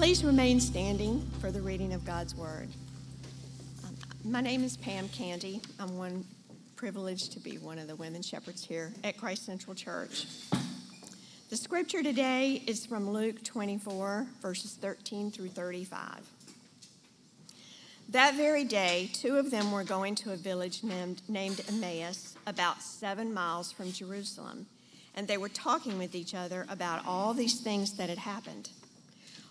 Please remain standing for the reading of God's Word. Um, my name is Pam Candy. I'm one privileged to be one of the women shepherds here at Christ Central Church. The scripture today is from Luke 24, verses 13 through 35. That very day, two of them were going to a village named, named Emmaus, about seven miles from Jerusalem, and they were talking with each other about all these things that had happened.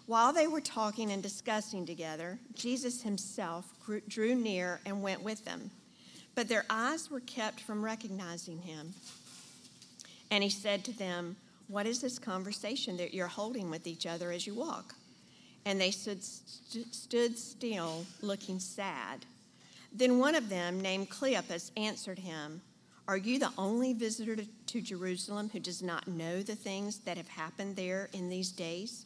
While they were talking and discussing together, Jesus himself drew near and went with them, but their eyes were kept from recognizing him. And he said to them, What is this conversation that you're holding with each other as you walk? And they stood, st- stood still, looking sad. Then one of them, named Cleopas, answered him, Are you the only visitor to, to Jerusalem who does not know the things that have happened there in these days?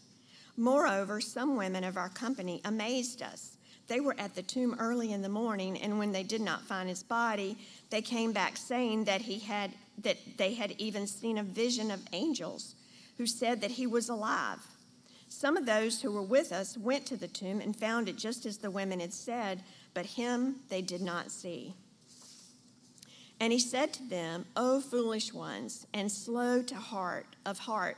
Moreover, some women of our company amazed us. They were at the tomb early in the morning, and when they did not find his body, they came back saying that he had that they had even seen a vision of angels who said that he was alive. Some of those who were with us went to the tomb and found it just as the women had said, but him they did not see. And he said to them, O foolish ones, and slow to heart of heart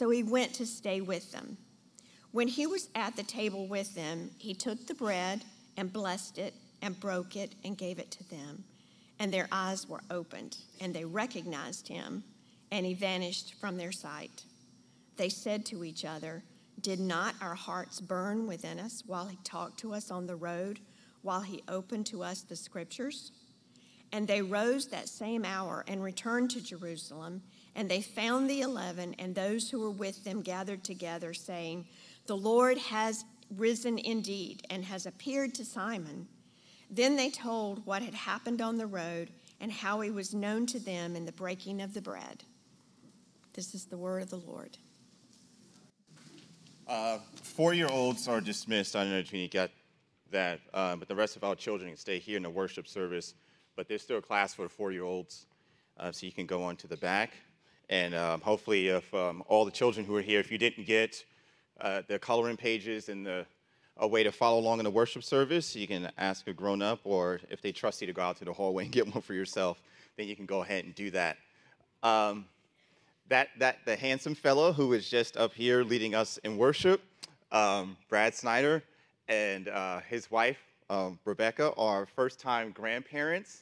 So he went to stay with them. When he was at the table with them, he took the bread and blessed it and broke it and gave it to them. And their eyes were opened, and they recognized him, and he vanished from their sight. They said to each other, Did not our hearts burn within us while he talked to us on the road, while he opened to us the scriptures? And they rose that same hour and returned to Jerusalem and they found the eleven and those who were with them gathered together, saying, The Lord has risen indeed and has appeared to Simon. Then they told what had happened on the road and how he was known to them in the breaking of the bread. This is the word of the Lord. Uh, Four year olds are dismissed. I don't know if you get that, uh, but the rest of our children can stay here in the worship service. But there's still a class for the four year olds, uh, so you can go on to the back. And um, hopefully, if um, all the children who are here, if you didn't get uh, the coloring pages and the, a way to follow along in the worship service, you can ask a grown up, or if they trust you to go out to the hallway and get one for yourself, then you can go ahead and do that. Um, that, that the handsome fellow who is just up here leading us in worship, um, Brad Snyder, and uh, his wife, um, Rebecca, are first time grandparents.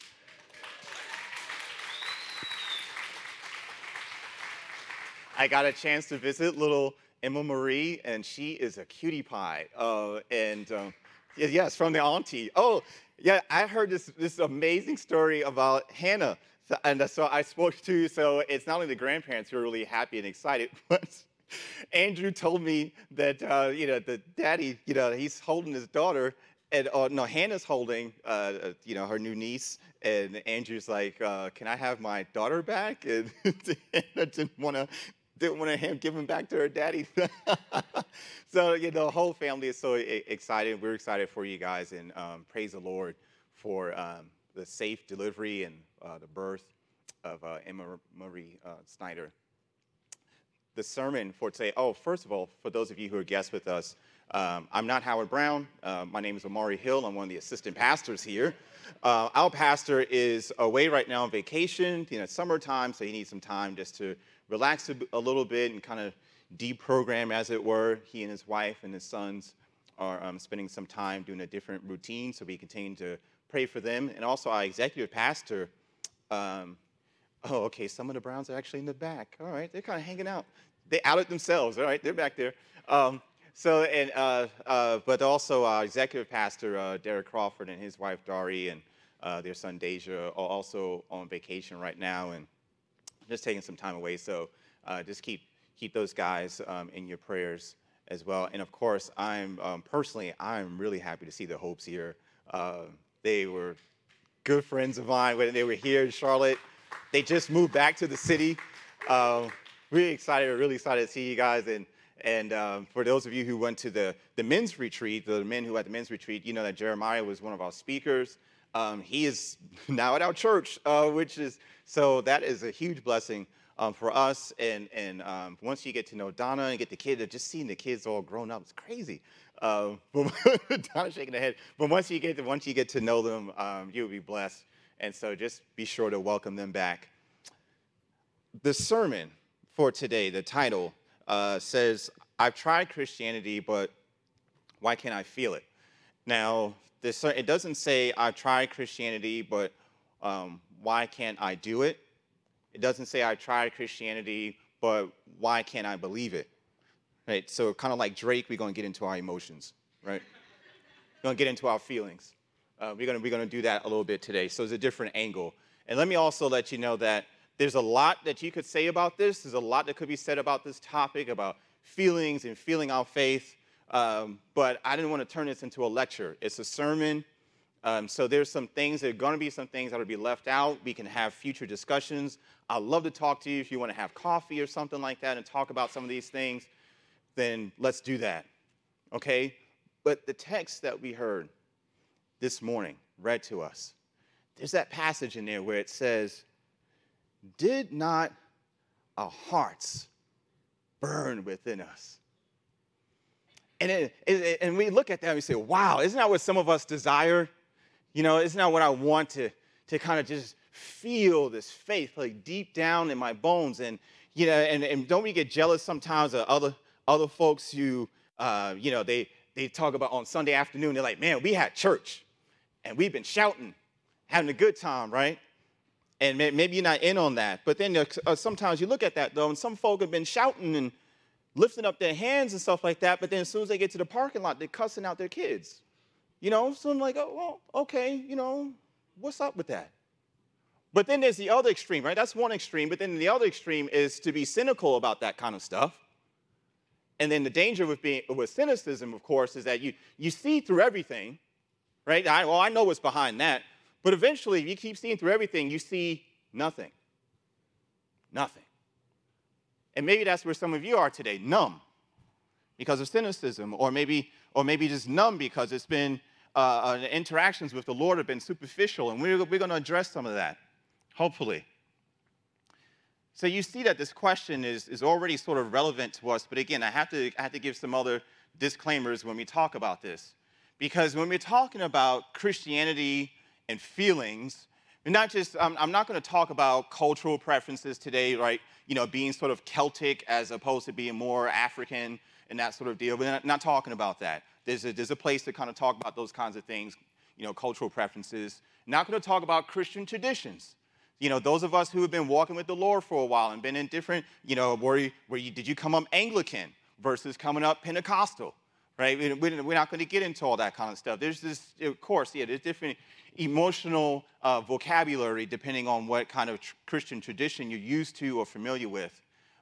I got a chance to visit little Emma Marie, and she is a cutie pie. Uh, and um, yes, from the auntie. Oh, yeah, I heard this, this amazing story about Hannah. And so I spoke to, so it's not only the grandparents who are really happy and excited, but Andrew told me that, uh, you know, the daddy, you know, he's holding his daughter, and uh, no, Hannah's holding, uh, uh you know, her new niece, and Andrew's like, uh, "Can I have my daughter back?" And Hannah didn't want to didn't want to give him back to her daddy. so, you know, the whole family is so excited. We're excited for you guys and um, praise the Lord for um, the safe delivery and uh, the birth of uh, Emma Marie uh, Snyder. The sermon for today, oh, first of all, for those of you who are guests with us, um, I'm not Howard Brown. Uh, my name is Omari Hill. I'm one of the assistant pastors here. Uh, our pastor is away right now on vacation. You know, summertime, so he needs some time just to relax a, a little bit and kind of deprogram, as it were. He and his wife and his sons are um, spending some time doing a different routine, so we continue to pray for them. And also our executive pastor. Um, oh, okay, some of the Browns are actually in the back. All right, they're kind of hanging out. They outed themselves. All right, they're back there. Um, so, and uh, uh, but also our executive pastor, uh, Derek Crawford, and his wife Dari, and uh, their son Deja, are also on vacation right now, and just taking some time away. So, uh, just keep keep those guys um, in your prayers as well. And of course, I'm um, personally, I'm really happy to see the Hopes here. Uh, they were good friends of mine when they were here in Charlotte. They just moved back to the city. Um, really excited, really excited to see you guys. And and um, for those of you who went to the, the men's retreat, the men who had the men's retreat, you know that Jeremiah was one of our speakers. Um, he is now at our church, uh, which is so that is a huge blessing um, for us. And, and um, once you get to know Donna and get the kids, just seeing the kids all grown up, it's crazy. Um, Donna's shaking her head. But once you get to, once you get to know them, um, you'll be blessed. And so just be sure to welcome them back. The sermon for today, the title uh, says, I've tried Christianity, but why can't I feel it? Now, this, it doesn't say I've tried Christianity, but um, why can't I do it? It doesn't say I tried Christianity, but why can't I believe it? Right? So kind of like Drake, we're going to get into our emotions, right? we're going to get into our feelings. Uh, we're going we're gonna do that a little bit today. So it's a different angle. And let me also let you know that there's a lot that you could say about this. There's a lot that could be said about this topic, about feelings and feeling our faith. Um, but I didn't want to turn this into a lecture. It's a sermon. Um, so there's some things, there are going to be some things that will be left out. We can have future discussions. I'd love to talk to you if you want to have coffee or something like that and talk about some of these things, then let's do that. Okay? But the text that we heard this morning, read to us, there's that passage in there where it says, Did not our hearts burn within us? And, it, it, and we look at that and we say, wow, isn't that what some of us desire? You know, isn't that what I want to, to kind of just feel this faith like deep down in my bones? And, you know, and, and don't we get jealous sometimes of other, other folks who, uh, you know, they, they talk about on Sunday afternoon, they're like, man, we had church and we've been shouting, having a good time, right? And maybe you're not in on that. But then uh, sometimes you look at that though, and some folk have been shouting and lifting up their hands and stuff like that. But then as soon as they get to the parking lot, they're cussing out their kids. You know, so I'm like, oh, well, okay, you know, what's up with that? But then there's the other extreme, right? That's one extreme. But then the other extreme is to be cynical about that kind of stuff. And then the danger with being with cynicism, of course, is that you you see through everything, right? I, well, I know what's behind that. But eventually, if you keep seeing through everything, you see nothing. Nothing. And maybe that's where some of you are today, numb because of cynicism, or maybe, or maybe just numb because it's been uh, uh, interactions with the Lord have been superficial, and we're, we're going to address some of that, hopefully. So you see that this question is, is already sort of relevant to us, but again, I have, to, I have to give some other disclaimers when we talk about this. Because when we're talking about Christianity and feelings, not just, I'm, I'm not going to talk about cultural preferences today, right? You know, being sort of Celtic as opposed to being more African and that sort of deal. We're not, not talking about that. There's a, there's a place to kind of talk about those kinds of things, you know, cultural preferences. Not going to talk about Christian traditions. You know, those of us who have been walking with the Lord for a while and been in different, you know, where, where you, did you come up Anglican versus coming up Pentecostal, right? We're not going to get into all that kind of stuff. There's this, of course, yeah, there's different emotional uh, vocabulary depending on what kind of tr- Christian tradition you're used to or familiar with.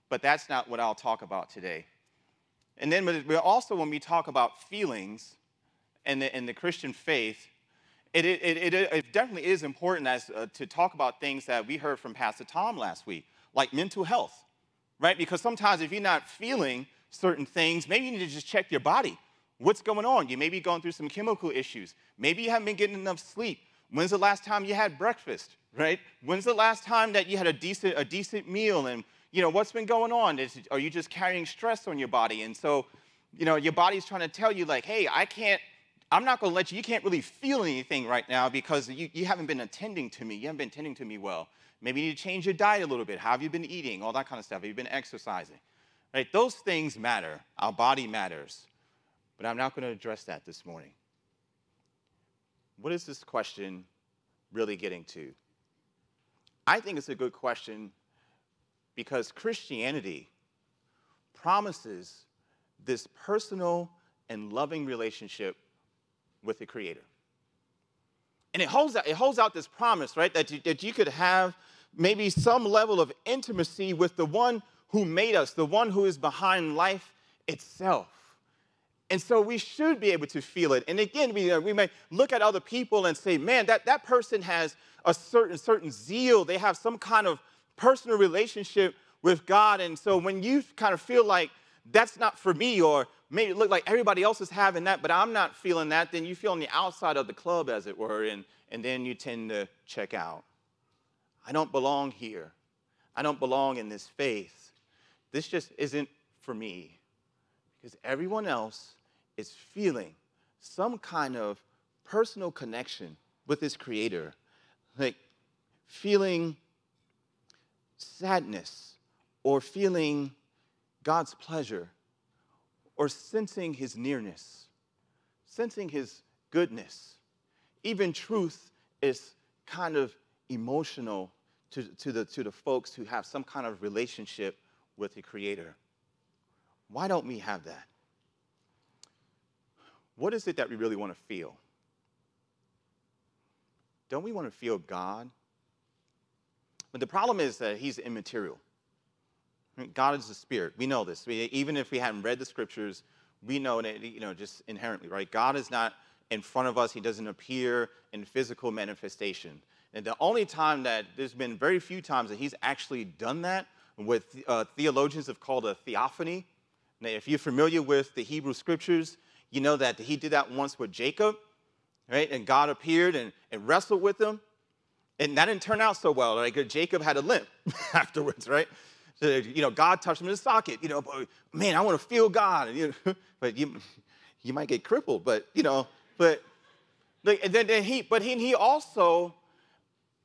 But that's not what I'll talk about today. And then also when we talk about feelings and the, and the Christian faith, it, it, it, it definitely is important as, uh, to talk about things that we heard from Pastor Tom last week, like mental health, right? Because sometimes if you're not feeling certain things, maybe you need to just check your body. What's going on? You may be going through some chemical issues. Maybe you haven't been getting enough sleep. When's the last time you had breakfast, right? When's the last time that you had a decent, a decent meal and you know, what's been going on? Is, are you just carrying stress on your body? And so, you know, your body's trying to tell you, like, hey, I can't, I'm not going to let you, you can't really feel anything right now because you, you haven't been attending to me. You haven't been attending to me well. Maybe you need to change your diet a little bit. How have you been eating? All that kind of stuff. Have you been exercising? Right? Those things matter. Our body matters. But I'm not going to address that this morning. What is this question really getting to? I think it's a good question because Christianity promises this personal and loving relationship with the Creator. And it holds out, it holds out this promise, right, that you, that you could have maybe some level of intimacy with the one who made us, the one who is behind life itself. And so we should be able to feel it. And again, we, uh, we may look at other people and say, man, that, that person has a certain, certain zeal. They have some kind of personal relationship with God. And so when you kind of feel like that's not for me, or maybe it look like everybody else is having that, but I'm not feeling that, then you feel on the outside of the club, as it were, and, and then you tend to check out. I don't belong here. I don't belong in this faith. This just isn't for me. Because everyone else is feeling some kind of personal connection with his creator, like feeling sadness or feeling God's pleasure or sensing his nearness, sensing his goodness. Even truth is kind of emotional to, to, the, to the folks who have some kind of relationship with the Creator. Why don't we have that? What is it that we really want to feel? Don't we want to feel God? But the problem is that He's immaterial. God is the spirit. We know this. We, even if we hadn't read the scriptures, we know that, you know, just inherently, right? God is not in front of us. He doesn't appear in physical manifestation. And the only time that there's been very few times that he's actually done that, what uh, theologians have called a theophany. Now, if you're familiar with the Hebrew scriptures, you know that he did that once with Jacob, right? And God appeared and, and wrestled with him. And that didn't turn out so well. Like Jacob had a limp afterwards, right? So, you know, God touched him in the socket. You know, man, I want to feel God. And, you know, but you, you might get crippled. But you know, but like, and then, then he, but he, he also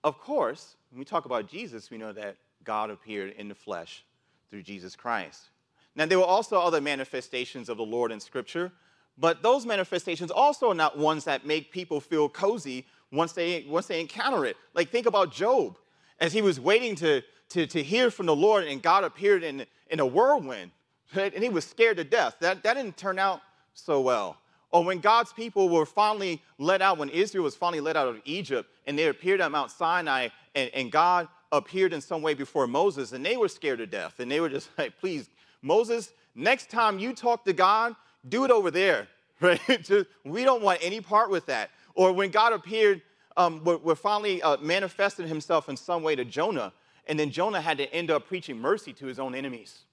of course, when we talk about Jesus, we know that God appeared in the flesh through Jesus Christ. Now, there were also other manifestations of the Lord in Scripture, but those manifestations also are not ones that make people feel cozy once they, once they encounter it. Like, think about Job. As he was waiting to, to, to hear from the Lord, and God appeared in, in a whirlwind, right? and he was scared to death. That, that didn't turn out so well. Or when God's people were finally let out, when Israel was finally let out of Egypt, and they appeared at Mount Sinai, and, and God appeared in some way before Moses, and they were scared to death. And they were just like, please, Moses, next time you talk to God, do it over there, right? just, we don't want any part with that. Or when God appeared, um, we're, we're finally uh, manifested himself in some way to Jonah, and then Jonah had to end up preaching mercy to his own enemies.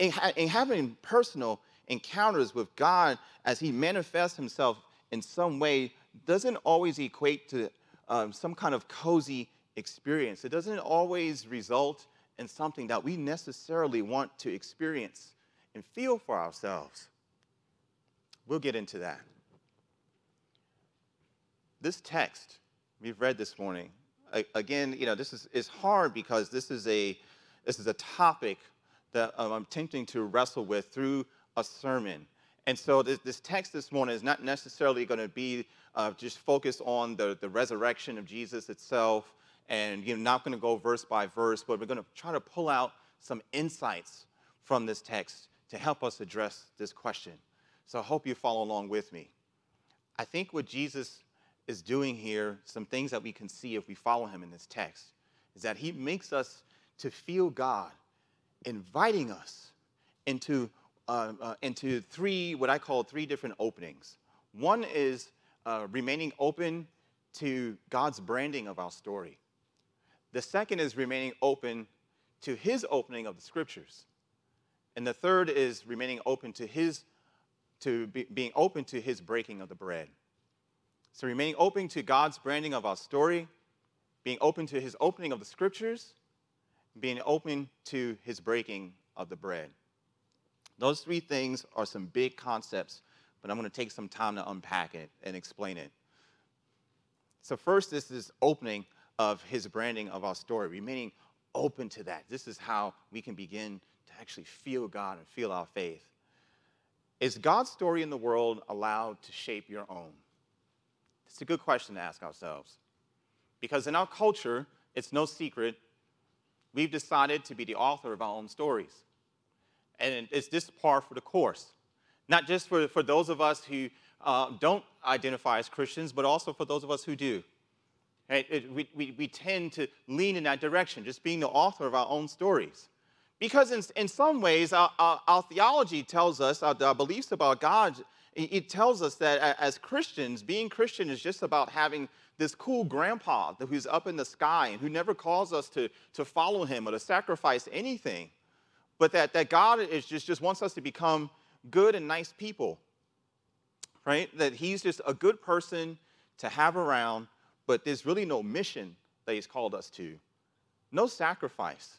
And, and having personal encounters with God as He manifests Himself in some way doesn't always equate to um, some kind of cozy experience. It doesn't always result in something that we necessarily want to experience and feel for ourselves. We'll get into that. This text we've read this morning, again, you know, this is, is hard because this is a this is a topic that um, I'm attempting to wrestle with through a sermon. And so this, this text this morning is not necessarily going to be uh, just focused on the, the resurrection of Jesus itself and you know, not going to go verse by verse, but we're going to try to pull out some insights from this text to help us address this question. So I hope you follow along with me. I think what Jesus is doing here, some things that we can see if we follow him in this text, is that he makes us to feel God inviting us into uh, uh, into three, what I call three different openings. One is uh, remaining open to God's branding of our story. The second is remaining open to His opening of the scriptures. And the third is remaining open to His, to be, being open to His breaking of the bread. So remaining open to God's branding of our story, being open to His opening of the scriptures, being open to His breaking of the bread. Those three things are some big concepts, but I'm going to take some time to unpack it and explain it. So, first, this is opening of his branding of our story, remaining open to that. This is how we can begin to actually feel God and feel our faith. Is God's story in the world allowed to shape your own? It's a good question to ask ourselves. Because in our culture, it's no secret, we've decided to be the author of our own stories. And it's this par for the course. Not just for, for those of us who uh, don't identify as Christians, but also for those of us who do. Right? It, we, we, we tend to lean in that direction, just being the author of our own stories. Because in, in some ways, our, our, our theology tells us, our, our, beliefs about God, it tells us that as Christians, being Christian is just about having this cool grandpa who's up in the sky and who never calls us to, to follow him or to sacrifice anything, but that, that God is just, just wants us to become good and nice people, right? That he's just a good person to have around, but there's really no mission that he's called us to, no sacrifice.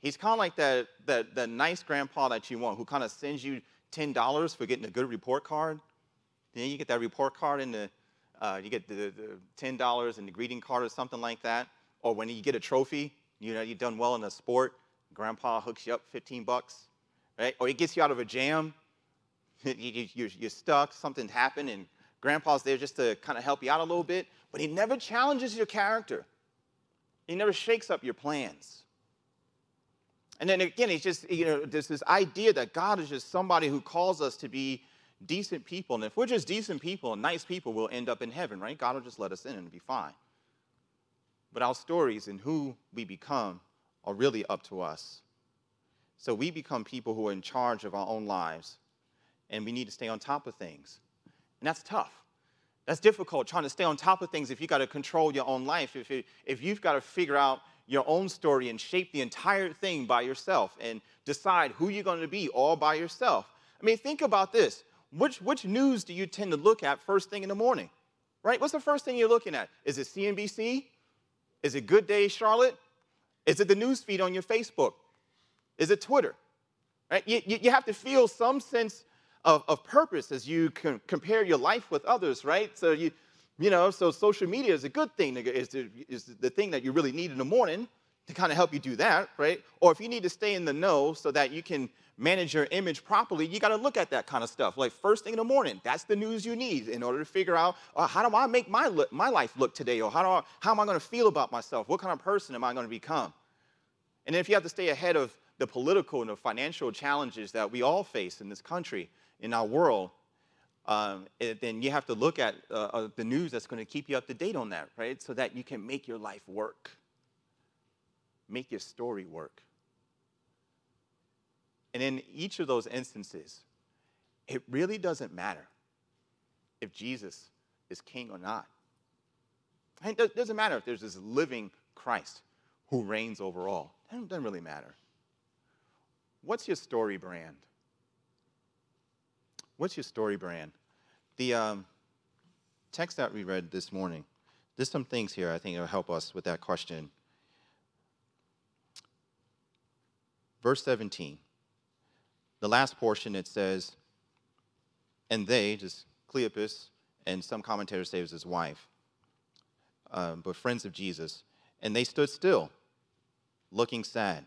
He's kind of like that, that, that nice grandpa that you want who kind of sends you $10 for getting a good report card. Then you get that report card and the, uh, you get the, the $10 and the greeting card or something like that. Or when you get a trophy, you know, you've done well in a sport, grandpa hooks you up 15 bucks, right? Or he gets you out of a jam, you, you, you're stuck, something happened, and grandpa's there just to kind of help you out a little bit, but he never challenges your character. He never shakes up your plans. And then again, it's just, you know, there's this idea that God is just somebody who calls us to be decent people. And if we're just decent people and nice people, we'll end up in heaven, right? God will just let us in and be fine. But our stories and who we become are really up to us. So we become people who are in charge of our own lives, and we need to stay on top of things. And that's tough. That's difficult trying to stay on top of things if you got to control your own life, if, it, if you've got to figure out your own story and shape the entire thing by yourself and decide who you're going to be all by yourself. I mean, think about this. Which, which news do you tend to look at first thing in the morning? Right? What's the first thing you're looking at? Is it CNBC? Is it Good Day Charlotte? Is it the news feed on your Facebook? Is it Twitter? Right? You, you have to feel some sense of, of purpose as you compare your life with others, right? So you, you know, so social media is a good thing, is the, is the thing that you really need in the morning to kind of help you do that, right? Or if you need to stay in the know so that you can manage your image properly, you got to look at that kind of stuff. Like first thing in the morning, that's the news you need in order to figure out uh, how do I make my, look, my life look today, or how, do I, how am I going to feel about myself? What kind of person am I going to become? And if you have to stay ahead of the political and the financial challenges that we all face in this country, in our world, um, it, then you have to look at uh, uh, the news that's going to keep you up to date on that, right? So that you can make your life work, make your story work. And in each of those instances, it really doesn't matter if Jesus is king or not. It doesn't matter if there's this living Christ who reigns over all. It doesn't really matter. What's your story brand? What's your story brand? The um, text that we read this morning, there's some things here I think will help us with that question. Verse 17, the last portion, it says, and they, just Cleopas, and some commentators say it was his wife, um, but friends of Jesus, and they stood still, looking sad.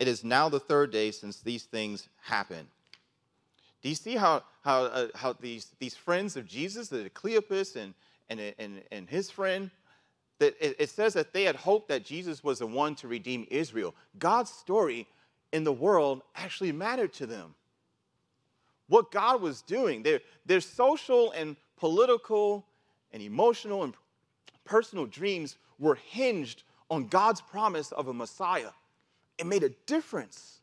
it is now the third day since these things happened. Do you see how, how, uh, how these, these friends of Jesus, the Cleopas and, and, and, and his friend, that it, it says that they had hoped that Jesus was the one to redeem Israel. God's story in the world actually mattered to them. What God was doing, their, their social and political and emotional and personal dreams were hinged on God's promise of a Messiah it made a difference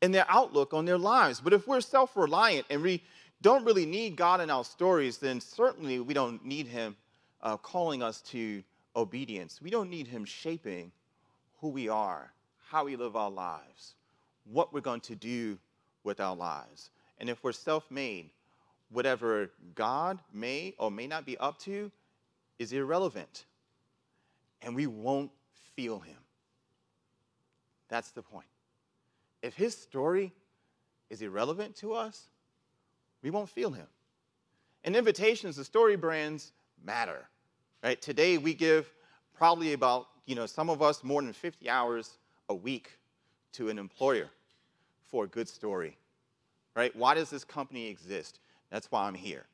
in their outlook on their lives. But if we're self reliant and we don't really need God in our stories, then certainly we don't need Him uh, calling us to obedience. We don't need Him shaping who we are, how we live our lives, what we're going to do with our lives. And if we're self made, whatever God may or may not be up to is irrelevant. And we won't feel him. That's the point. If his story is irrelevant to us, we won't feel him. And invitations, the story brands matter, right? Today we give probably about, you know, some of us more than 50 hours a week to an employer for a good story, right? Why does this company exist? That's why I'm here.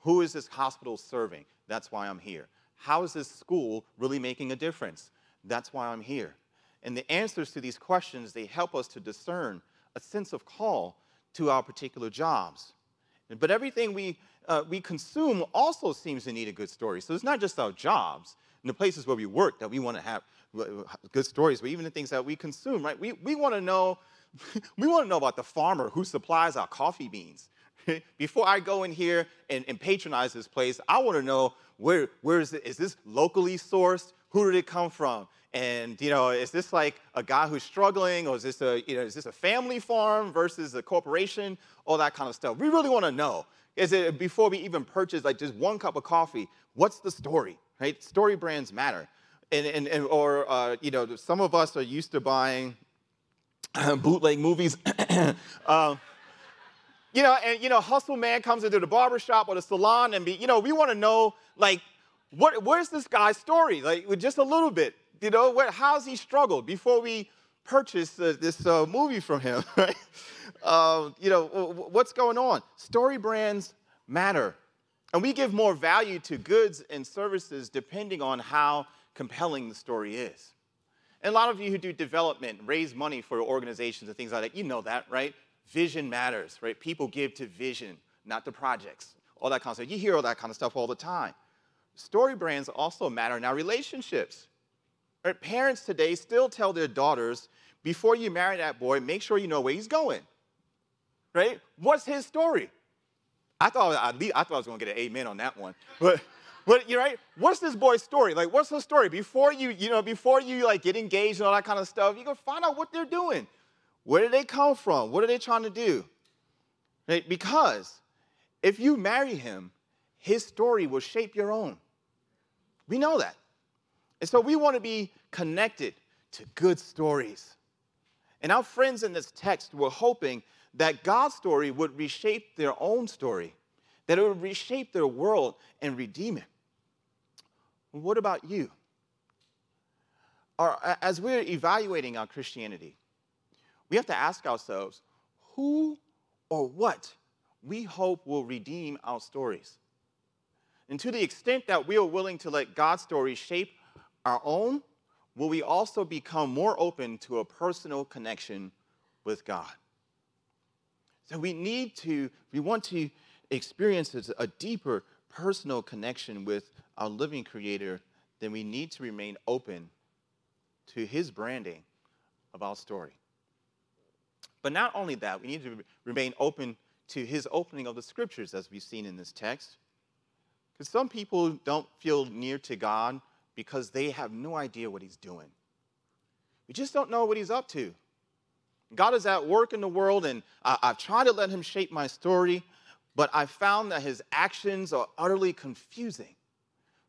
Who is this hospital serving? That's why I'm here. How is this school really making a difference? That's why I'm here. And the answers to these questions, they help us to discern a sense of call to our particular jobs. But everything we, uh, we consume also seems to need a good story. So it's not just our jobs and the places where we work that we want to have good stories, but even the things that we consume, right? We, we want to know, we want to know about the farmer who supplies our coffee beans. Before I go in here and, and patronize this place, I want to know where, where is it? Is this locally sourced? Who did it come from? And you know, is this like a guy who's struggling, or is this a you know, is this a family farm versus a corporation? All that kind of stuff. We really want to know. Is it before we even purchase like just one cup of coffee? What's the story? Right? Story brands matter. And, and, and or uh, you know, some of us are used to buying bootleg movies. um, you know, and you know, hustle man comes into the barbershop or the salon and be, you know, we want to know like what where's this guy's story? Like just a little bit. You know, what, how's he struggled before we purchase uh, this uh, movie from him, right? Um, you know, what's going on? Story brands matter. And we give more value to goods and services depending on how compelling the story is. And a lot of you who do development, raise money for organizations and things like that, you know that, right? Vision matters, right? People give to vision, not to projects, all that kind of stuff. You hear all that kind of stuff all the time. Story brands also matter in our relationships. Right? Parents today still tell their daughters, before you marry that boy, make sure you know where he's going. Right? What's his story? I thought I, I thought I was to get an amen on that one, but but you're right. What's this boy's story? Like, what's the story? Before you you know before you like get engaged and all that kind of stuff, you can find out what they're doing. Where did they come from? What are they trying to do? Right? Because if you marry him, his story will shape your own. We know that. And so we want to be connected to good stories. And our friends in this text were hoping that God's story would reshape their own story, that it would reshape their world and redeem it. What about you? Or, as we're evaluating our Christianity, we have to ask ourselves who or what we hope will redeem our stories. And to the extent that we are willing to let God's story shape our own, will we also become more open to a personal connection with God? So we need to, we want to experience a deeper personal connection with our living Creator, then we need to remain open to His branding of our story. But not only that, we need to remain open to His opening of the Scriptures, as we've seen in this text. Because some people don't feel near to God because they have no idea what He's doing. We just don't know what He's up to. God is at work in the world, and I, have tried to let Him shape my story, but I found that His actions are utterly confusing.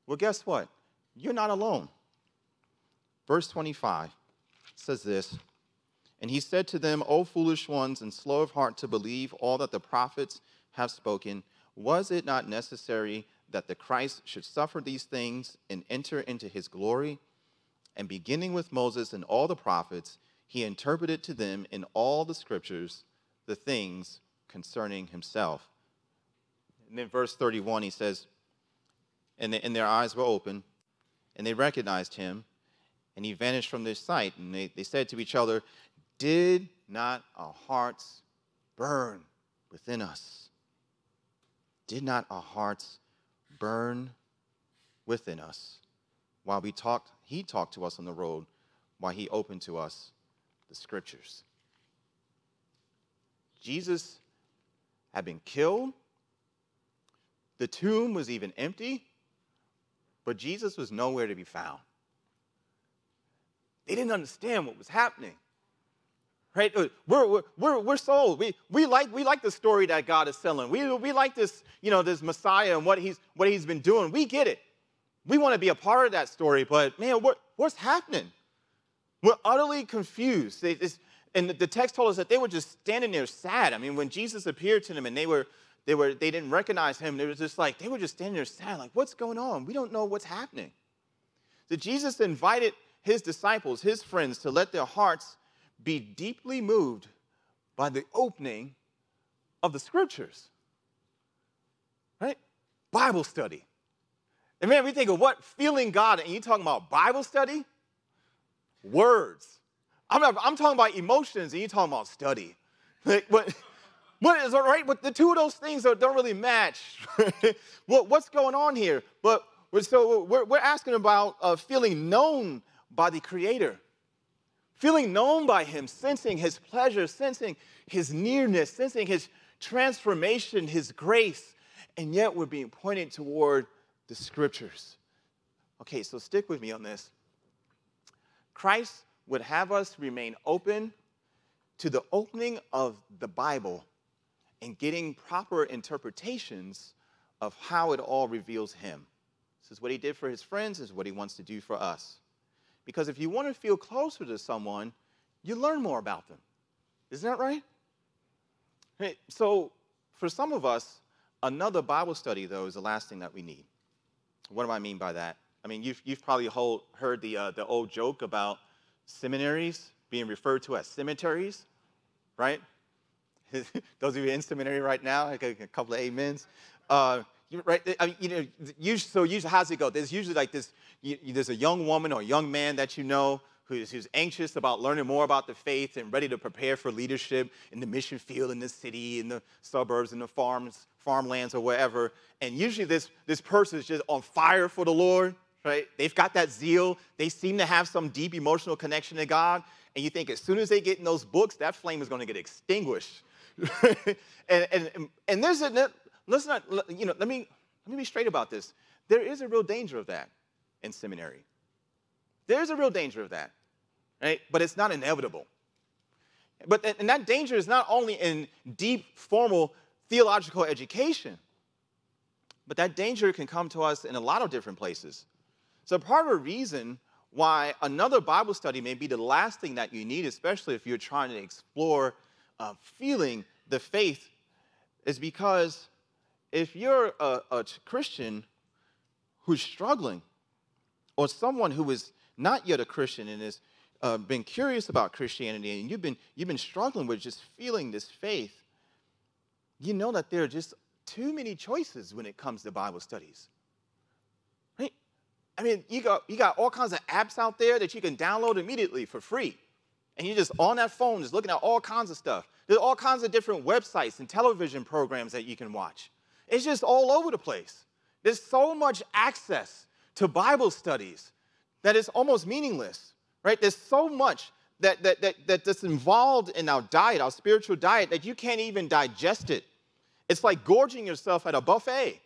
Well, guess what? You're not alone. Verse 25 says this And he said to them, O foolish ones, and slow of heart to believe all that the prophets have spoken, was it not necessary that the Christ should suffer these things and enter into his glory? And beginning with Moses and all the prophets, he interpreted to them in all the scriptures the things concerning himself. And then verse 31, he says, and, the, and their eyes were open, and they recognized him, and he vanished from their sight. And they, they said to each other, Did not our hearts burn within us? Did not our hearts burn within us while we talked, he talked to us on the road, while he opened to us the scriptures. Jesus had been killed. The tomb was even empty, but Jesus was nowhere to be found. They didn't understand what was happening, right? Uh, we're, we're, we're, sold. We, we, like, we like the story that God is selling. We, we like this, you know, this Messiah and what he's, what he's been doing. We get it. We want to be a part of that story, but man, what, what's happening? We're utterly confused. And the text told us that they were just standing there sad. I mean, when Jesus appeared to them and they were, they were, they didn't recognize him, they were just like, they were just standing there sad, like, what's going on? We don't know what's happening. So Jesus invited his disciples, his friends, to let their hearts be deeply moved by the opening of the scriptures. Right? Bible study. And man, we think of what feeling God, and you talking about Bible study? Words. I'm, not, I'm talking about emotions, and you talking about study. Like, what, what is all right? But the two of those things don't really match. what, what's going on here? But so we're, we're asking about uh, feeling known by the Creator, feeling known by Him, sensing His pleasure, sensing His nearness, sensing His transformation, His grace, and yet we're being pointed toward the Scriptures. Okay, so stick with me on this. Christ would have us remain open to the opening of the Bible and getting proper interpretations of how it all reveals Him. This is what he did for his friends, this is what he wants to do for us. Because if you want to feel closer to someone, you learn more about them. Isn't that right? Hey, so, for some of us, another Bible study, though, is the last thing that we need. What do I mean by that? I mean, you've, you've probably hold, heard the, uh, the old joke about seminaries being referred to as cemeteries, right? Those of you in seminary right now, a couple of amens. Uh, right? I mean, you know, usually, so usually how's it go? There's usually like this. You, there's a young woman or young man that you know who's, who's anxious about learning more about the faith and ready to prepare for leadership in the mission field in the city, in the suburbs, in the farms, farmlands, or wherever. And usually this this person is just on fire for the Lord, right? They've got that zeal. They seem to have some deep emotional connection to God. And you think as soon as they get in those books, that flame is going to get extinguished. and, and, and there's a, let's not, you know, let me, let me be straight about this. There is a real danger of that in seminary. There's a real danger of that, right? But it's not inevitable. But and that danger is not only in deep, formal theological education, but that danger can come to us in a lot of different places. So part of the reason why another Bible study may be the last thing that you need, especially if you're trying to explore uh, feeling the faith, is because if you're a, a Christian who's struggling, or someone who is not yet a Christian and has uh, been curious about Christianity, and you've been, you've been struggling with just feeling this faith, you know that there are just too many choices when it comes to Bible studies. Right? I mean, you got, you got all kinds of apps out there that you can download immediately for free. And you're just on that phone, just looking at all kinds of stuff. There's all kinds of different websites and television programs that you can watch. It's just all over the place. There's so much access to Bible studies that it's almost meaningless, right? There's so much that, that, that, that that's involved in our diet, our spiritual diet, that you can't even digest it. It's like gorging yourself at a buffet.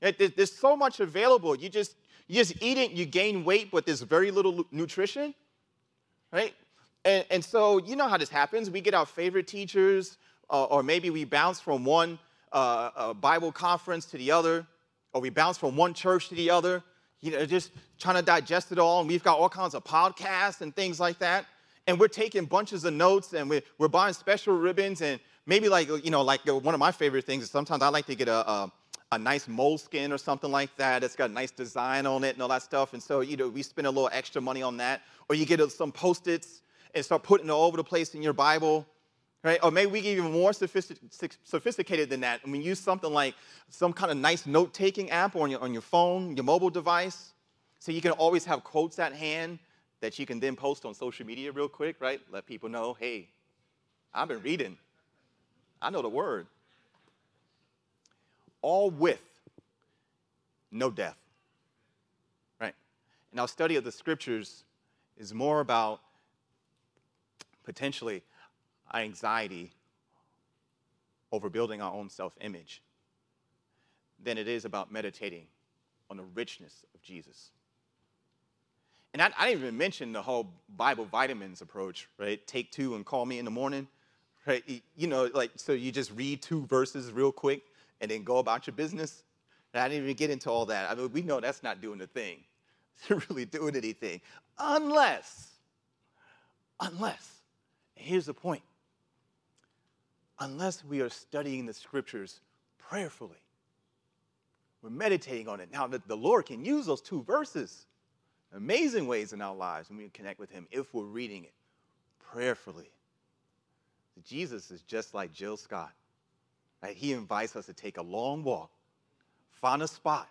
There's so much available. You just, you just eat it, you gain weight, but there's very little nutrition, right? And, and so you know how this happens. We get our favorite teachers, uh, or maybe we bounce from one uh, a Bible conference to the other, or we bounce from one church to the other, you know, just trying to digest it all. And we've got all kinds of podcasts and things like that. And we're taking bunches of notes and we're, we're buying special ribbons. And maybe, like, you know, like uh, one of my favorite things is sometimes I like to get a, a, a nice moleskin or something like that. It's got a nice design on it and all that stuff. And so, you know, we spend a little extra money on that. Or you get some post-its and start putting it all over the place in your Bible right? Or maybe we get even more sophisticated than that. And we use something like some kind of nice note-taking app on your, on your phone, your mobile device, so you can always have quotes at hand that you can then post on social media real quick, right? Let people know, hey, I've been reading. I know the word. All with no death, right? And our study of the scriptures is more about potentially anxiety over building our own self image than it is about meditating on the richness of Jesus. And I, I, didn't even mention the whole Bible vitamins approach, right? Take two and call me in the morning, right? You know, like, so you just read two verses real quick and then go about your business. And I didn't even get into all that. I mean, we know that's not doing the thing. It's really doing anything. Unless, unless, here's the point unless we are studying the scriptures prayerfully. We're meditating on it. Now, that the Lord can use those two verses amazing ways in our lives when we connect with Him if we're reading it prayerfully. Jesus is just like Jill Scott. Right? He invites us to take a long walk, find a spot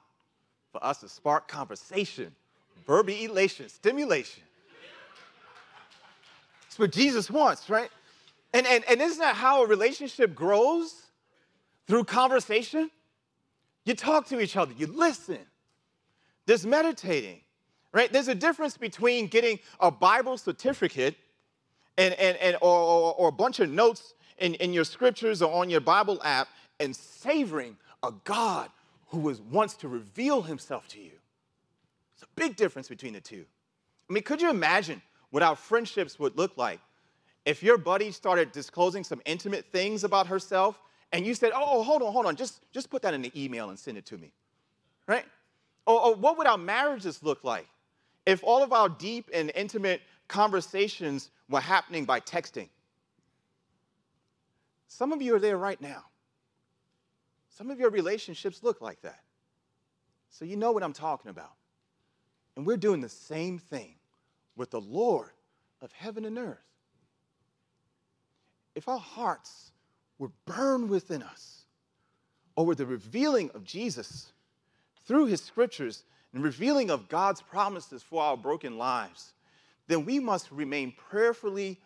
for us to spark conversation, verbal elation, stimulation. That's what Jesus wants, right? And, and, and isn't that how a relationship grows? Through conversation? You talk to each other, you listen. There's meditating, right? There's a difference between getting a Bible certificate and, and, and, or, or, or a bunch of notes in, in your scriptures or on your Bible app and savoring a God who was, wants to reveal himself to you. It's a big difference between the two. I mean, could you imagine what our friendships would look like if your buddy started disclosing some intimate things about herself and you said, oh, oh, hold on, hold on, just, just put that in the email and send it to me, right? Or, or what would our marriages look like if all of our deep and intimate conversations were happening by texting? Some of you are there right now. Some of your relationships look like that. So you know what I'm talking about. And we're doing the same thing with the Lord of heaven and earth. If our hearts were burned within us over the revealing of Jesus through his scriptures and revealing of God's promises for our broken lives, then we must remain prayerfully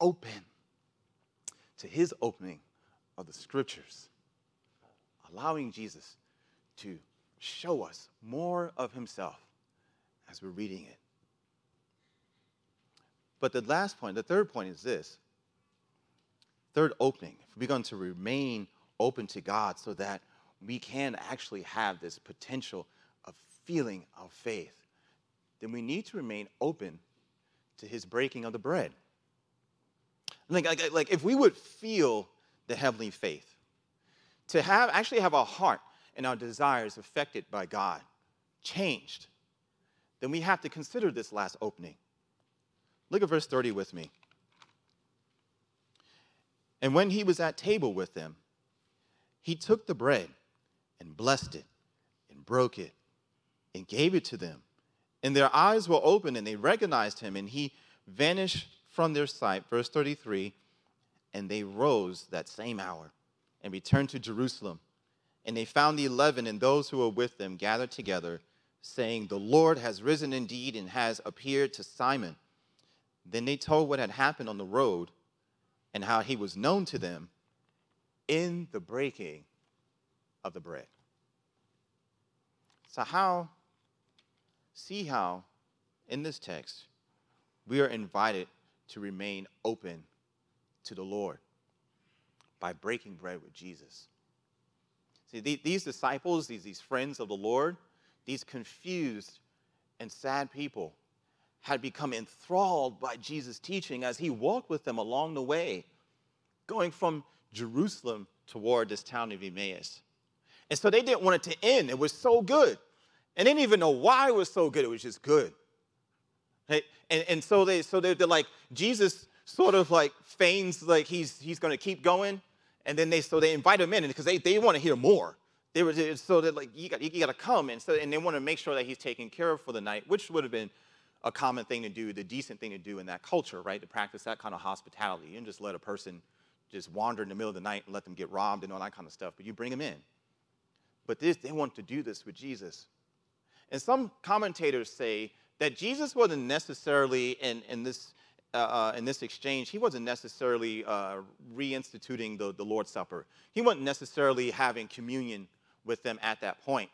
open to his opening of the scriptures, allowing Jesus to show us more of himself as we're reading it. But the last point, the third point is this third opening, if we're going to remain open to God so that we can actually have this potential of feeling of faith, then we need to remain open to his breaking of the bread. Like, like, like if we would feel the heavenly faith, to have actually have our heart and our desires affected by God, changed, then we have to consider this last opening. Look at verse 30 with me. And when he was at table with them, he took the bread and blessed it and broke it and gave it to them. And their eyes were opened and they recognized him, and he vanished from their sight. Verse 33 And they rose that same hour and returned to Jerusalem. And they found the eleven and those who were with them gathered together, saying, The Lord has risen indeed and has appeared to Simon. Then they told what had happened on the road and how he was known to them in the breaking of the bread. So, how, see how in this text we are invited to remain open to the Lord by breaking bread with Jesus. See, these disciples, these, these friends of the Lord, these confused and sad people had become enthralled by Jesus' teaching as he walked with them along the way, going from Jerusalem toward this town of Emmaus. And so they didn't want it to end. It was so good. And they didn't even know why it was so good. It was just good. And, and so they so they're, they're like, Jesus sort of like feigns like he's he's gonna keep going. And then they so they invite him in because they, they want to hear more. They were so that like you got you got to come and so and they want to make sure that he's taken care of for the night, which would have been a common thing to do, the decent thing to do in that culture, right? To practice that kind of hospitality. You don't just let a person just wander in the middle of the night and let them get robbed and all that kind of stuff, but you bring them in. But this, they want to do this with Jesus. And some commentators say that Jesus wasn't necessarily in, in, this, uh, uh, in this exchange, he wasn't necessarily uh, reinstituting the, the Lord's Supper. He wasn't necessarily having communion with them at that point.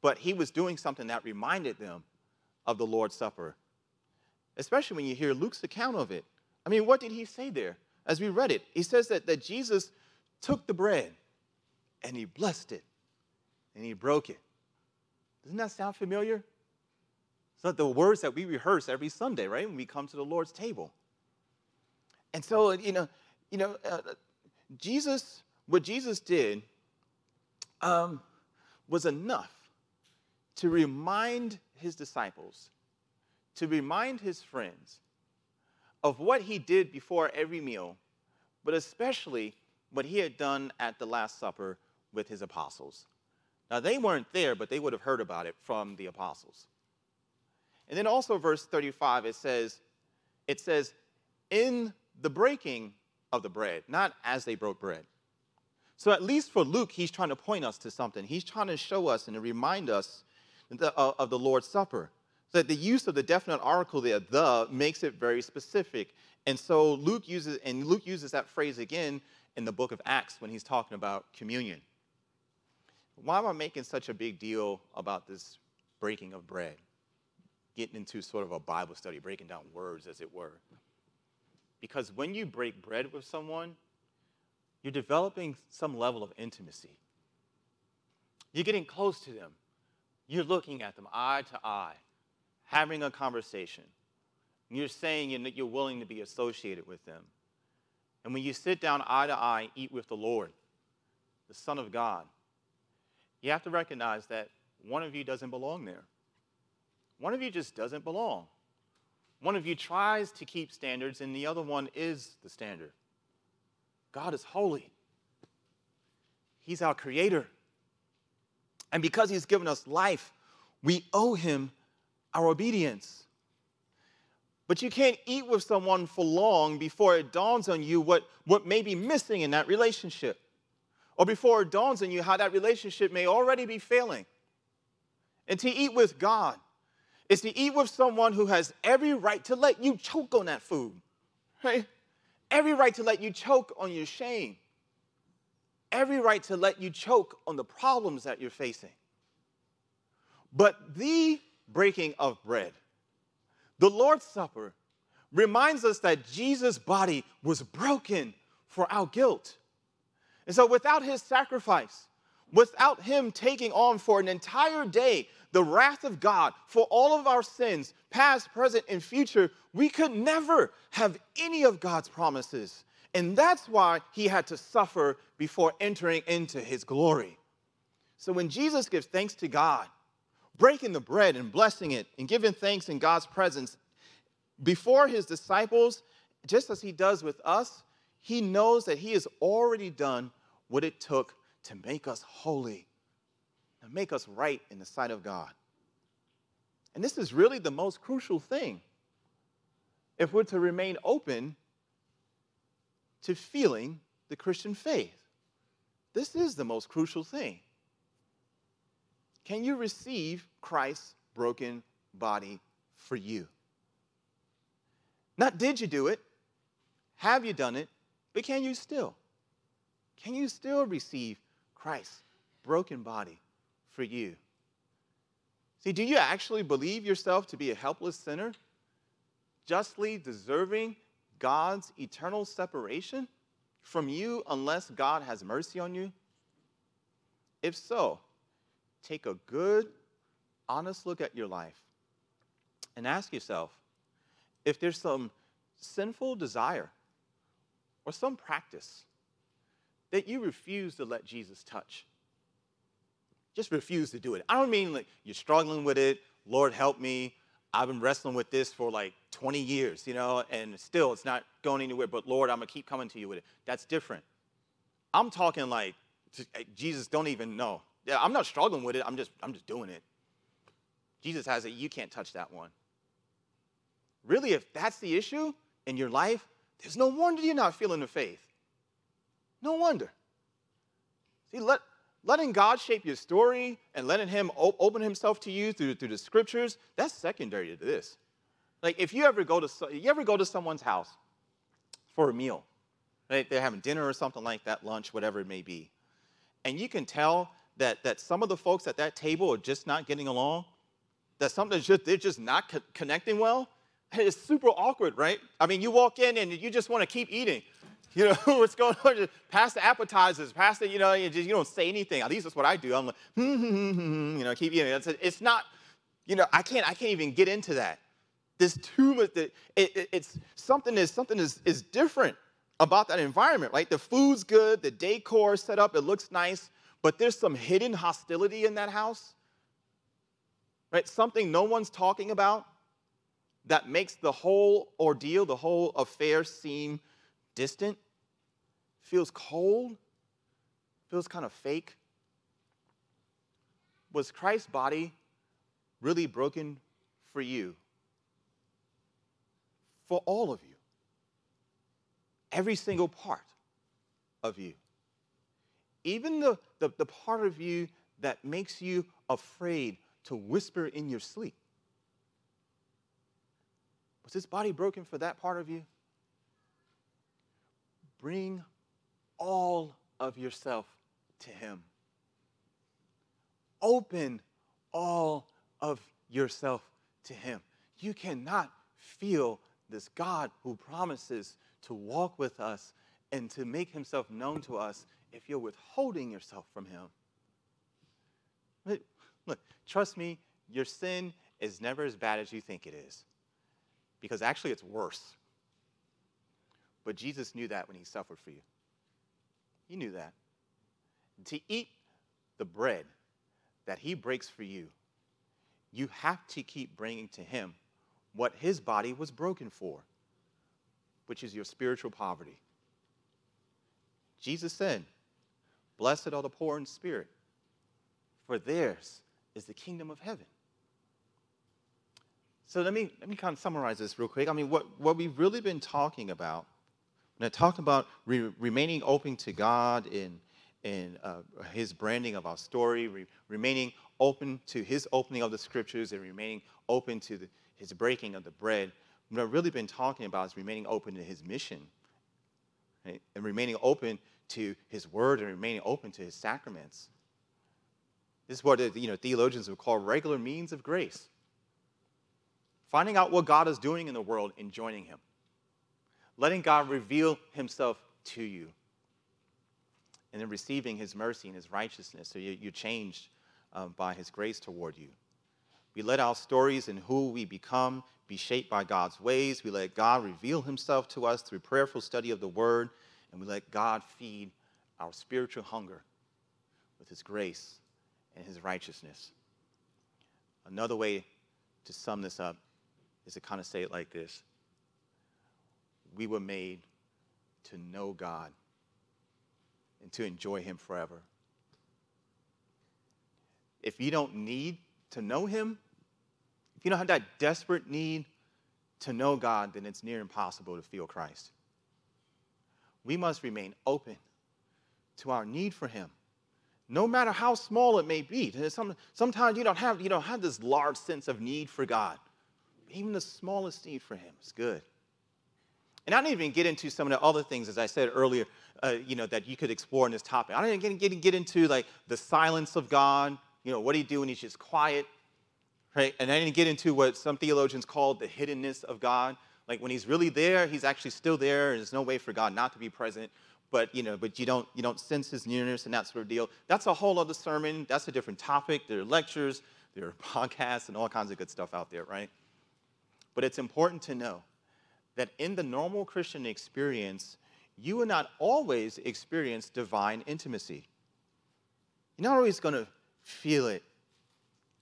But he was doing something that reminded them of the Lord's Supper, especially when you hear Luke's account of it. I mean, what did he say there? As we read it, he says that, that Jesus took the bread and he blessed it and he broke it. Doesn't that sound familiar? It's not the words that we rehearse every Sunday, right, when we come to the Lord's table. And so, you know, you know, uh, Jesus, what Jesus did um, was enough to remind his disciples, to remind his friends of what he did before every meal, but especially what he had done at the Last Supper with his apostles. Now, they weren't there, but they would have heard about it from the apostles. And then also, verse 35, it says, it says, in the breaking of the bread, not as they broke bread. So, at least for Luke, he's trying to point us to something. He's trying to show us and to remind us uh, of the Lord's Supper. So that the use of the definite article there, the, makes it very specific. And so Luke uses, and Luke uses that phrase again in the book of Acts when he's talking about communion. Why am I making such a big deal about this breaking of bread? Getting into sort of a Bible study, breaking down words, as it were. Because when you break bread with someone, you're developing some level of intimacy. You're getting close to them. You're looking at them eye to eye, having a conversation. You're saying that you're willing to be associated with them. And when you sit down eye to eye, and eat with the Lord, the Son of God, you have to recognize that one of you doesn't belong there. One of you just doesn't belong. One of you tries to keep standards, and the other one is the standard. God is holy, He's our creator. And because He's given us life, we owe Him our obedience. But you can't eat with someone for long before it dawns on you what, what may be missing in that relationship, or before it dawns on you how that relationship may already be failing. And to eat with God is to eat with someone who has every right to let you choke on that food, right? Every right to let you choke on your shame, every right to let you choke on the problems that you're facing. But the breaking of bread, the Lord's Supper reminds us that Jesus' body was broken for our guilt. And so, without his sacrifice, without him taking on for an entire day the wrath of God for all of our sins, past, present, and future, we could never have any of God's promises. And that's why he had to suffer before entering into his glory. So, when Jesus gives thanks to God, breaking the bread and blessing it and giving thanks in God's presence before his disciples, just as he does with us, he knows that he has already done what it took to make us holy, to make us right in the sight of God. And this is really the most crucial thing if we're to remain open to feeling the Christian faith. This is the most crucial thing. Can you receive Christ's broken body for you? Not did you do it, have you done it, but can you still? Can you still receive Christ's broken body for you? See, do you actually believe yourself to be a helpless sinner, justly deserving God's eternal separation from you unless God has mercy on you? If so, take a good, honest look at your life and ask yourself if there's some sinful desire or some practice that you refuse to let Jesus touch. Just refuse to do it. I don't mean like you're struggling with it, Lord help me. I've been wrestling with this for like 20 years, you know, and still it's not going anywhere, but Lord, I'm gonna keep coming to you with it. That's different. I'm talking like, eh, Jesus, don't even know. Yeah, I'm not struggling with it. I'm just, I'm just doing it. Jesus has it. You can't touch that one. Really, if that's the issue in your life, there's no wonder you're not feeling the faith. No wonder. See, let, letting God shape your story and letting Him op- open Himself to you through, through the scriptures, that's secondary to this. Like if you ever go to you ever go to someone's house for a meal, right? They're having dinner or something like that, lunch, whatever it may be, and you can tell that, that some of the folks at that table are just not getting along, that something's just, they're just not co- connecting well, it's super awkward, right? I mean, you walk in and you just want to keep eating. You know, what's going on? Just pass the appetizers, pass the, you know, you, just, you don't say anything. At least that's what I do. I'm like, hmm, hmm, hmm, hmm, you know, keep eating. It's not, You know, I can't, I can't even get into that. There's too much, it, it, it's something is, something is, is different about that environment, right? The food's good, the decor set up, it looks nice, but there's some hidden hostility in that house, right? Something no one's talking about that makes the whole ordeal, the whole affair seem distant, feels cold, feels kind of fake. Was Christ's body really broken for you? For all of you. Every single part of you. Even the, the, the part of you that makes you afraid to whisper in your sleep. Was this body broken for that part of you? Bring all of yourself to Him. Open all of yourself to Him. You cannot feel this God who promises to walk with us and to make Himself known to us if you're withholding yourself from Him. Look, trust me, your sin is never as bad as you think it is because actually it's worse. But Jesus knew that when he suffered for you. He knew that. To eat the bread that he breaks for you, you have to keep bringing to him what his body was broken for, which is your spiritual poverty. Jesus said, Blessed are the poor in spirit, for theirs is the kingdom of heaven. So let me, let me kind of summarize this real quick. I mean, what, what we've really been talking about, when I talked about re- remaining open to God in, in uh, his branding of our story, re- remaining open to his opening of the scriptures, and remaining open to the, his breaking of the bread, what I've really been talking about is remaining open to his mission, right? and remaining open to his word, and remaining open to his sacraments. This is what you know, theologians would call regular means of grace finding out what God is doing in the world and joining Him, letting God reveal Himself to you, and then receiving His mercy and His righteousness so you're changed um, by His grace toward you. We let our stories and who we become be shaped by God's ways. We let God reveal Himself to us through prayerful study of the Word, and we let God feed our spiritual hunger with His grace and His righteousness. Another way to sum this up is to kind of say it like this We were made to know God and to enjoy Him forever. If you don't need to know Him, you don't have that desperate need to know God, then it's near impossible to feel Christ. We must remain open to our need for Him, no matter how small it may be. Sometimes you don't have, you don't have this large sense of need for God even the smallest need for him is good. And I didn't even get into some of the other things, as I said earlier, uh, you know, that you could explore in this topic. I didn't get, get, get into like the silence of God. You know, what do you do when he's just quiet? Right? And I didn't get into what some theologians call the hiddenness of God. Like when he's really there, he's actually still there, and there's no way for God not to be present. But you know, but you don't you don't sense his nearness and that sort of deal. That's a whole other sermon. That's a different topic. There are lectures, there are podcasts, and all kinds of good stuff out there, right? But it's important to know that in the normal Christian experience, you will not always experience divine intimacy. You're not always going to feel it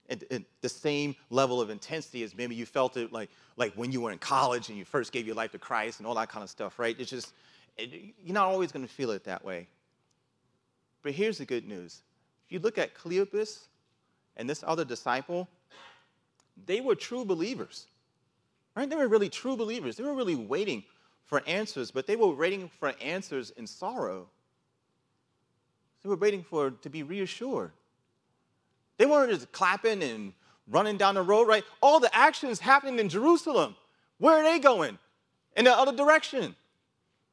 at, at, the same level of intensity as maybe you felt it like, like when you were in college and you first gave your life to Christ and all that kind of stuff, right? It's just, it, you're not always going to feel it that way. But here's the good news. If you look at Cleopas and this other disciple, they were true believers. Right? They were really true believers. They were really waiting for answers, but they were waiting for answers in sorrow. They were waiting for to be reassured. They weren't just clapping and running down the road, right? All the actions happening in Jerusalem. Where are they going? In the other direction.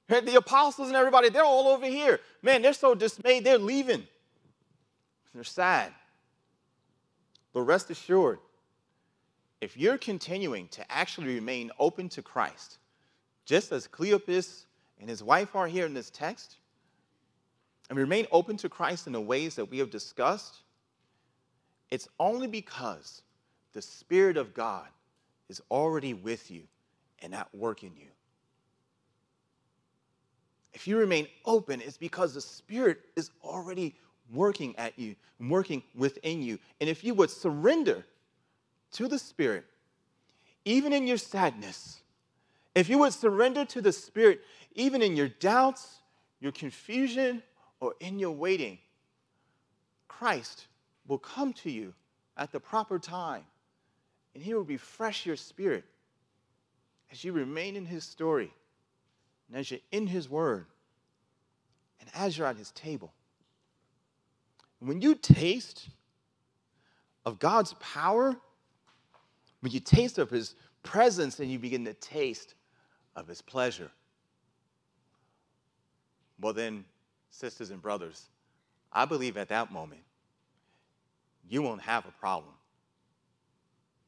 The apostles and everybody, they're all over here. Man, they're so dismayed, they're leaving. They're sad. But rest assured, if you're continuing to actually remain open to Christ, just as Cleopas and his wife are here in this text, and remain open to Christ in the ways that we have discussed, it's only because the Spirit of God is already with you and at work in you. If you remain open, it's because the Spirit is already working at you, working within you. And if you would surrender to the Spirit, even in your sadness, if you would surrender to the Spirit, even in your doubts, your confusion, or in your waiting, Christ will come to you at the proper time and He will refresh your spirit as you remain in His story and as you're in His Word and as you're at His table. When you taste of God's power, when you taste of His presence and you begin to taste of His pleasure, well, then, sisters and brothers, I believe at that moment, you won't have a problem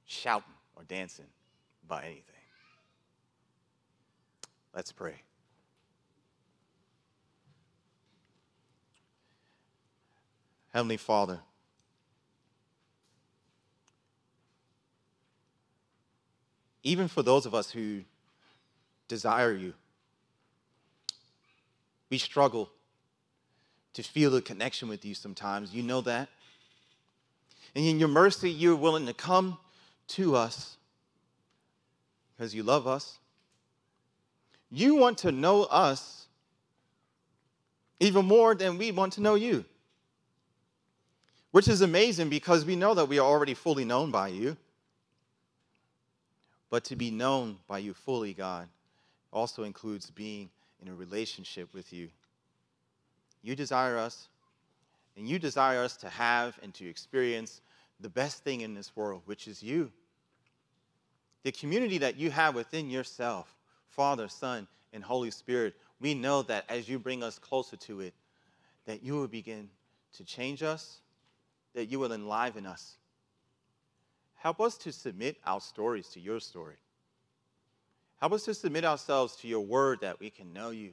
shouting or dancing about anything. Let's pray. Heavenly Father, even for those of us who desire you, we struggle to feel a connection with you sometimes. You know that. And in your mercy, you're willing to come to us because you love us. You want to know us even more than we want to know you, which is amazing because we know that we are already fully known by you. But to be known by you fully, God, also includes being in a relationship with you. You desire us, and you desire us to have and to experience the best thing in this world, which is you. The community that you have within yourself, Father, Son, and Holy Spirit, we know that as you bring us closer to it, that you will begin to change us, that you will enliven us. Help us to submit our stories to your story. Help us to submit ourselves to your word that we can know you.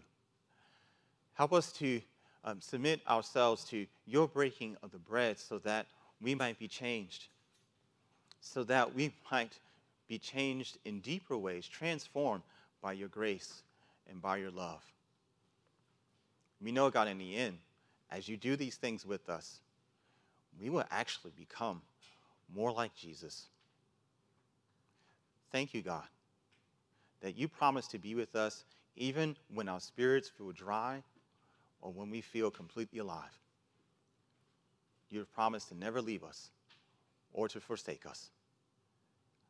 Help us to um, submit ourselves to your breaking of the bread so that we might be changed, so that we might be changed in deeper ways, transformed by your grace and by your love. We know, God, in the end, as you do these things with us, we will actually become more like Jesus. Thank you, God, that you promise to be with us even when our spirits feel dry or when we feel completely alive you have promised to never leave us or to forsake us.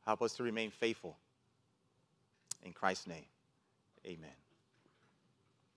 Help us to remain faithful. In Christ's name, amen.